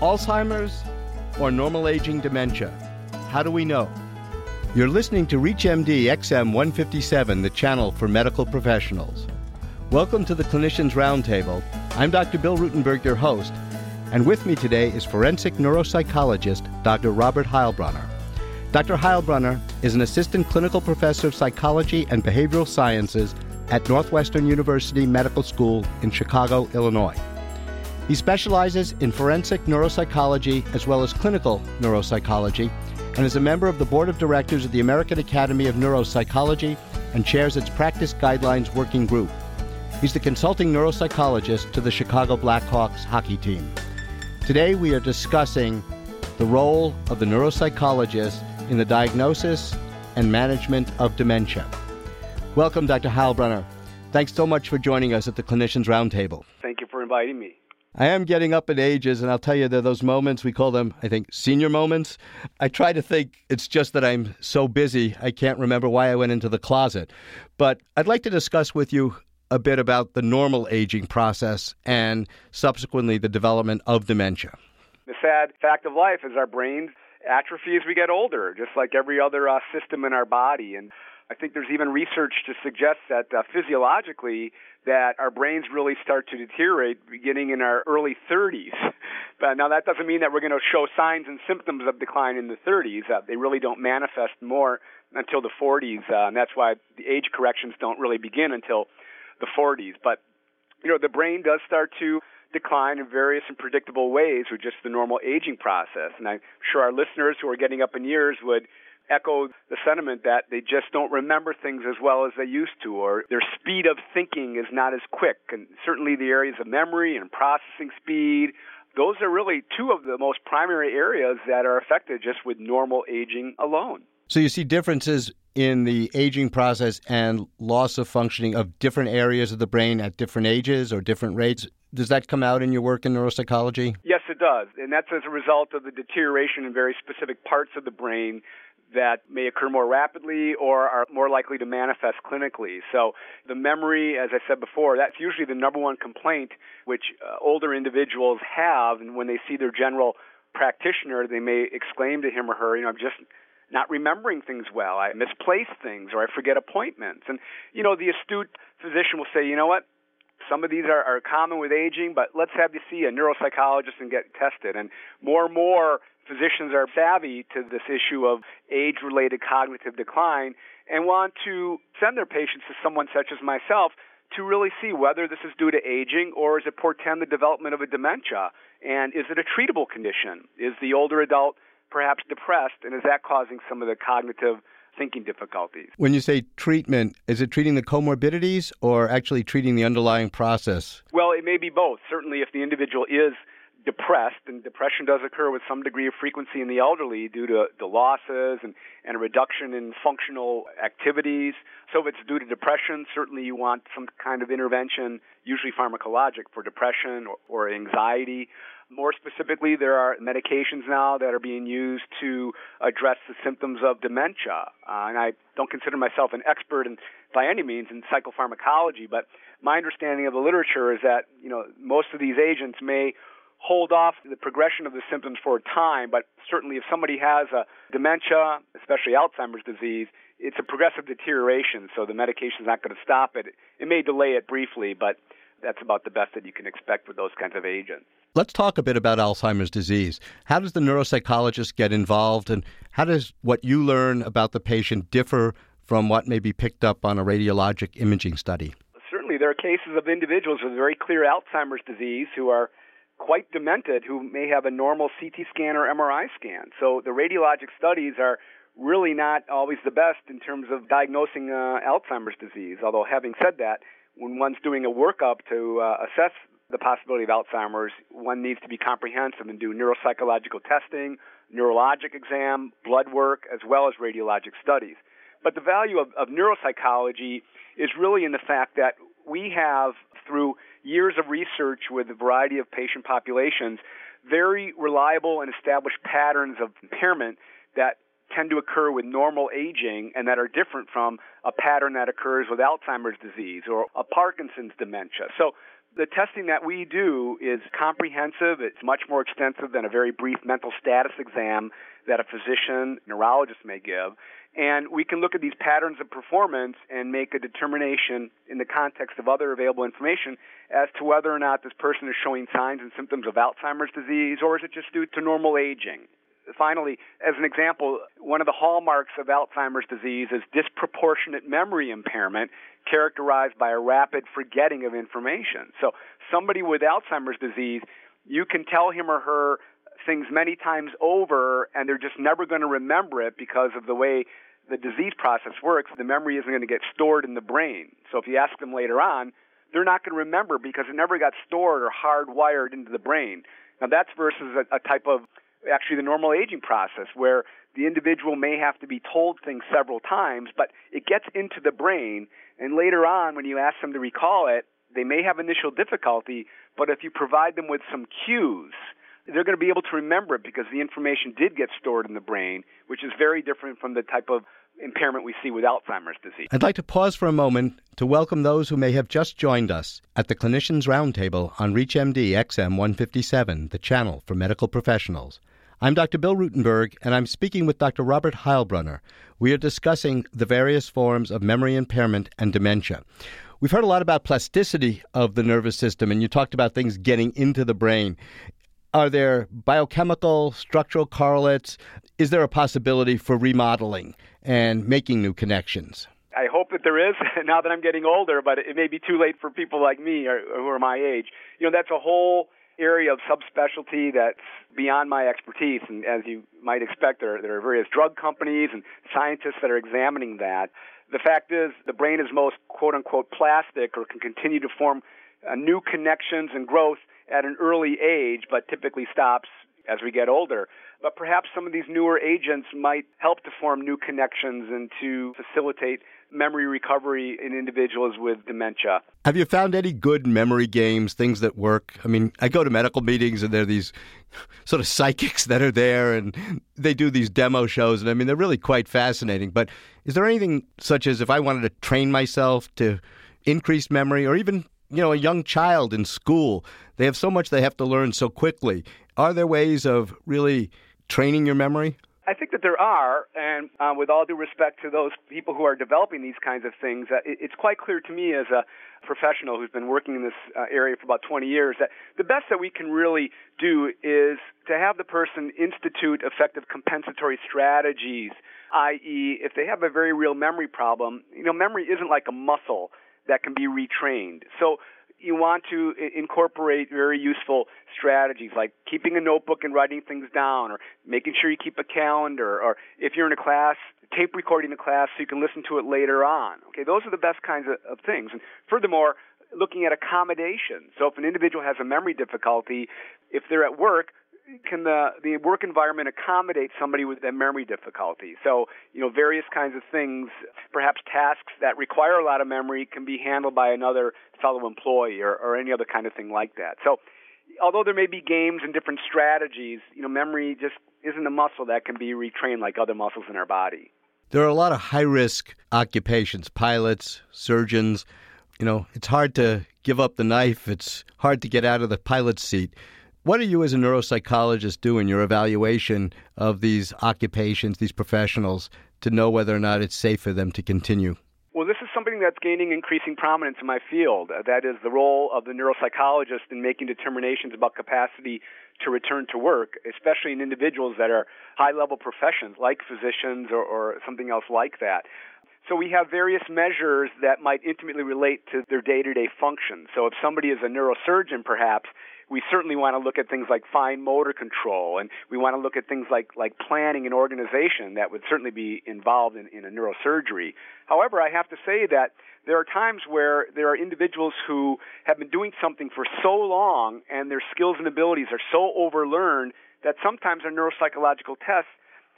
Alzheimer's or normal aging dementia? How do we know? You're listening to ReachMD XM 157, the channel for medical professionals. Welcome to the Clinicians Roundtable. I'm Dr. Bill Rutenberg, your host, and with me today is forensic neuropsychologist Dr. Robert Heilbronner. Dr. Heilbronner is an assistant clinical professor of psychology and behavioral sciences at Northwestern University Medical School in Chicago, Illinois. He specializes in forensic neuropsychology as well as clinical neuropsychology and is a member of the board of directors of the American Academy of Neuropsychology and chairs its practice guidelines working group. He's the consulting neuropsychologist to the Chicago Blackhawks hockey team. Today we are discussing the role of the neuropsychologist in the diagnosis and management of dementia. Welcome, Dr. Heilbronner. Thanks so much for joining us at the Clinicians Roundtable. Thank you for inviting me. I am getting up in ages, and I'll tell you, are those moments, we call them, I think, senior moments. I try to think it's just that I'm so busy, I can't remember why I went into the closet. But I'd like to discuss with you a bit about the normal aging process and subsequently the development of dementia. The sad fact of life is our brains atrophy as we get older, just like every other uh, system in our body. And I think there's even research to suggest that uh, physiologically that our brains really start to deteriorate beginning in our early 30s. But now that doesn't mean that we're going to show signs and symptoms of decline in the 30s. Uh, they really don't manifest more until the 40s, uh, and that's why the age corrections don't really begin until the 40s. But you know, the brain does start to decline in various and predictable ways with just the normal aging process. And I'm sure our listeners who are getting up in years would echo the sentiment that they just don't remember things as well as they used to, or their speed of thinking is not as quick. And certainly the areas of memory and processing speed, those are really two of the most primary areas that are affected just with normal aging alone. So you see differences in the aging process and loss of functioning of different areas of the brain at different ages or different rates. Does that come out in your work in neuropsychology? Yes, it does. And that's as a result of the deterioration in very specific parts of the brain that may occur more rapidly or are more likely to manifest clinically. So the memory, as I said before, that's usually the number one complaint which uh, older individuals have, and when they see their general practitioner, they may exclaim to him or her, you know, I'm just not remembering things well. I misplace things or I forget appointments. And, you know, the astute physician will say, you know what? Some of these are, are common with aging, but let's have you see a neuropsychologist and get tested. And more and more physicians are savvy to this issue of age related cognitive decline and want to send their patients to someone such as myself to really see whether this is due to aging or is it portend the development of a dementia? And is it a treatable condition? Is the older adult perhaps depressed? And is that causing some of the cognitive thinking difficulties? When you say treatment is it treating the comorbidities or actually treating the underlying process? Well it may be both. Certainly if the individual is depressed, and depression does occur with some degree of frequency in the elderly due to the losses and, and a reduction in functional activities. So if it's due to depression, certainly you want some kind of intervention, usually pharmacologic, for depression or, or anxiety. More specifically, there are medications now that are being used to address the symptoms of dementia. Uh, and I don't consider myself an expert in, by any means in psychopharmacology, but my understanding of the literature is that you know most of these agents may hold off the progression of the symptoms for a time, but certainly if somebody has a dementia, especially Alzheimer's disease, it's a progressive deterioration, so the medication is not going to stop it. It may delay it briefly, but that's about the best that you can expect with those kinds of agents. Let's talk a bit about Alzheimer's disease. How does the neuropsychologist get involved, and how does what you learn about the patient differ from what may be picked up on a radiologic imaging study? Certainly, there are cases of individuals with very clear Alzheimer's disease who are quite demented who may have a normal CT scan or MRI scan. So the radiologic studies are really not always the best in terms of diagnosing uh, Alzheimer's disease. Although having said that, when one's doing a workup to uh, assess the possibility of Alzheimer's, one needs to be comprehensive and do neuropsychological testing, neurologic exam, blood work, as well as radiologic studies. But the value of, of neuropsychology is really in the fact that we have, through years of research with a variety of patient populations, very reliable and established patterns of impairment that tend to occur with normal aging and that are different from a pattern that occurs with Alzheimer's disease or a Parkinson's dementia. So The testing that we do is comprehensive. It's much more extensive than a very brief mental status exam that a physician, neurologist may give. And we can look at these patterns of performance and make a determination in the context of other available information as to whether or not this person is showing signs and symptoms of Alzheimer's disease or is it just due to normal aging. Finally, as an example, one of the hallmarks of Alzheimer's disease is disproportionate memory impairment characterized by a rapid forgetting of information. So somebody with Alzheimer's disease, you can tell him or her things many times over and they're just never going to remember it because of the way the disease process works, the memory isn't going to get stored in the brain. So if you ask them later on, they're not going to remember because it never got stored or hardwired into the brain. Now that's versus a, a type of actually the normal aging process where the individual may have to be told things several times, but it gets into the brain, and later on, when you ask them to recall it, they may have initial difficulty, but if you provide them with some cues, they're going to be able to remember it because the information did get stored in the brain, which is very different from the type of impairment we see with Alzheimer's disease. I'd like to pause for a moment to welcome those who may have just joined us at the Clinicians Roundtable on ReachMD XM 157, the channel for medical professionals. I'm Dr. Bill Rutenberg, and I'm speaking with Dr. Robert Heilbronner. We are discussing the various forms of memory impairment and dementia. We've heard a lot about plasticity of the nervous system, and you talked about things getting into the brain. Are there biochemical, structural correlates? Is there a possibility for remodeling and making new connections? I hope that there is now that I'm getting older, but it may be too late for people like me or, who are my age. You know, that's a whole area of subspecialty that's beyond my expertise. And as you might expect, there, there are various drug companies and scientists that are examining that. The fact is, the brain is most quote unquote plastic or can continue to form uh, new connections and growth at an early age, but typically stops as we get older. But perhaps some of these newer agents might help to form new connections and to facilitate memory recovery in individuals with dementia. Have you found any good memory games, things that work? I mean, I go to medical meetings and there are these sort of psychics that are there and they do these demo shows and I mean they're really quite fascinating. But is there anything such as if I wanted to train myself to increase memory or even you know, a young child in school, they have so much they have to learn so quickly. Are there ways of really training your memory? I think that there are, and uh, with all due respect to those people who are developing these kinds of things, uh, it, it's quite clear to me as a professional who's been working in this uh, area for about 20 years that the best that we can really do is to have the person institute effective compensatory strategies, i.e., if they have a very real memory problem, you know, memory isn't like a muscle that can be retrained. So you want to incorporate very useful strategies like keeping a notebook and writing things down or making sure you keep a calendar or if you're in a class tape recording the class so you can listen to it later on. Okay those are the best kinds of, of things. And furthermore looking at accommodation. So if an individual has a memory difficulty if they're at work can the the work environment accommodate somebody with a memory difficulty? So, you know, various kinds of things, perhaps tasks that require a lot of memory can be handled by another fellow employee or, or any other kind of thing like that. So, although there may be games and different strategies, you know, memory just isn't a muscle that can be retrained like other muscles in our body. There are a lot of high risk occupations, pilots, surgeons. You know, it's hard to give up the knife. It's hard to get out of the pilot's seat. What do you, as a neuropsychologist, do in your evaluation of these occupations, these professionals, to know whether or not it's safe for them to continue? Well, this is something that's gaining increasing prominence in my field. Uh, that is the role of the neuropsychologist in making determinations about capacity to return to work, especially in individuals that are high level professions like physicians or, or something else like that. So we have various measures that might intimately relate to their day to day function. So if somebody is a neurosurgeon, perhaps, we certainly want to look at things like fine motor control, and we want to look at things like, like planning and organization that would certainly be involved in, in a neurosurgery. However, I have to say that there are times where there are individuals who have been doing something for so long and their skills and abilities are so overlearned that sometimes our neuropsychological tests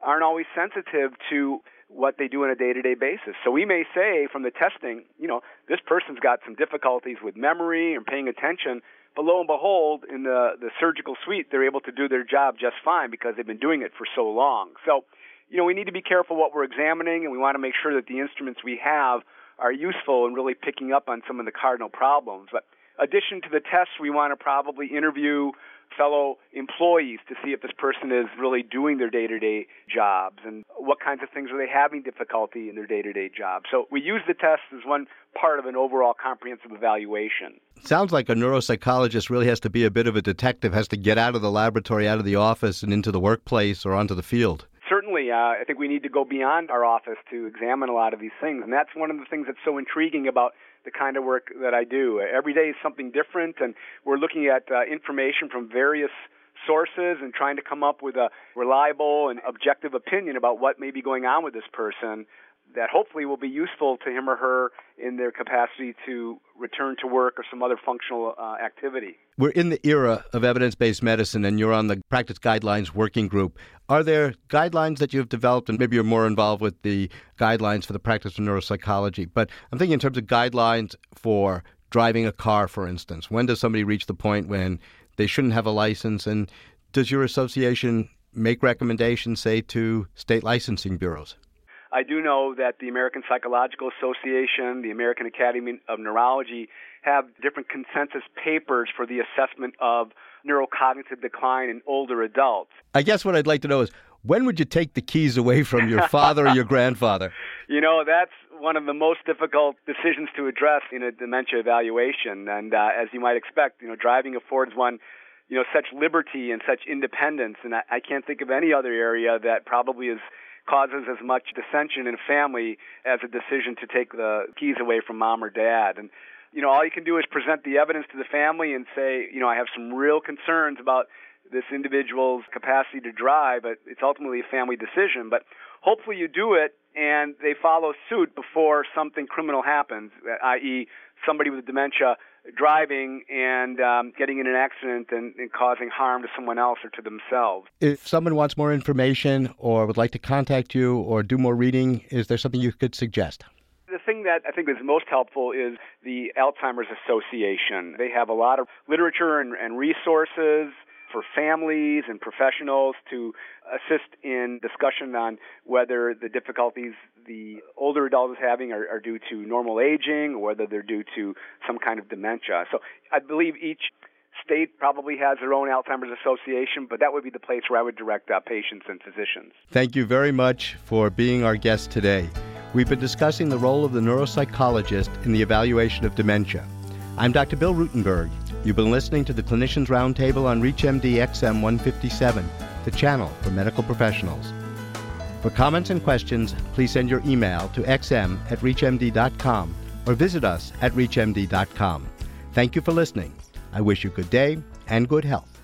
aren't always sensitive to what they do on a day-to-day basis. So we may say from the testing, you know, this person's got some difficulties with memory and paying attention, but lo and behold, in the, the surgical suite, they're able to do their job just fine because they've been doing it for so long. So, you know, we need to be careful what we're examining, and we want to make sure that the instruments we have are useful in really picking up on some of the cardinal problems. But addition to the tests, we want to probably interview fellow employees to see if this person is really doing their day-to-day jobs and what kinds of things are they having difficulty in their day-to-day jobs. So we use the test as one part of an overall comprehensive evaluation. Sounds like a neuropsychologist really has to be a bit of a detective, has to get out of the laboratory, out of the office and into the workplace or onto the field certainly, uh, I think we need to go beyond our office to examine a lot of these things. And that's one of the things that's so intriguing about the kind of work that I do. Every day is something different, and we're looking at uh, information from various sources and trying to come up with a reliable and objective opinion about what may be going on with this person that hopefully will be useful to him or her in their capacity to return to work or some other functional uh, activity. We're in the era of evidence based medicine, and you're on the Practice Guidelines Working Group. Are there guidelines that you've developed, and maybe you're more involved with the guidelines for the practice of neuropsychology? But I'm thinking in terms of guidelines for driving a car, for instance. When does somebody reach the point when they shouldn't have a license? And does your association make recommendations, say, to state licensing bureaus? I do know that the American Psychological Association, the American Academy of Neurology have different consensus papers for the assessment of neurocognitive decline in older adults. I guess what I'd like to know is when would you take the keys away from your father or your grandfather? You know, that's one of the most difficult decisions to address in a dementia evaluation. And uh, as you might expect, you know, driving affords one, you know, such liberty and such independence. And I, I can't think of any other area that probably is causes as much dissension in a family as a decision to take the keys away from mom or dad. And you know, all you can do is present the evidence to the family and say, you know, I have some real concerns about this individual's capacity to drive, but it's ultimately a family decision. But hopefully you do it and they follow suit before something criminal happens, i.e., somebody with dementia driving and um, getting in an accident and, and, causing harm to someone else or to themselves. If someone wants more information or would like to contact you or do more reading, is there something you could suggest? The thing that I think is most helpful is the Alzheimer's Association. They have a lot of literature and, and resources for families and professionals to assist in discussion on whether the difficulties the older adult is having are, are due to normal aging or whether they're due to some kind of dementia. So I believe each state probably has their own Alzheimer's Association, but that would be the place where I would direct uh, patients and physicians. Thank you very much for being our guest today. We've been discussing the role of the neuropsychologist in the evaluation of dementia. I'm Dr. Bill Rutenberg. You've been listening to the Clinicians Roundtable on ReachMD XM 157, the channel for medical professionals. For comments and questions, please send your email to xm at reachmd.com or visit us at reachmd.com. Thank you for listening. I wish you good day and good health.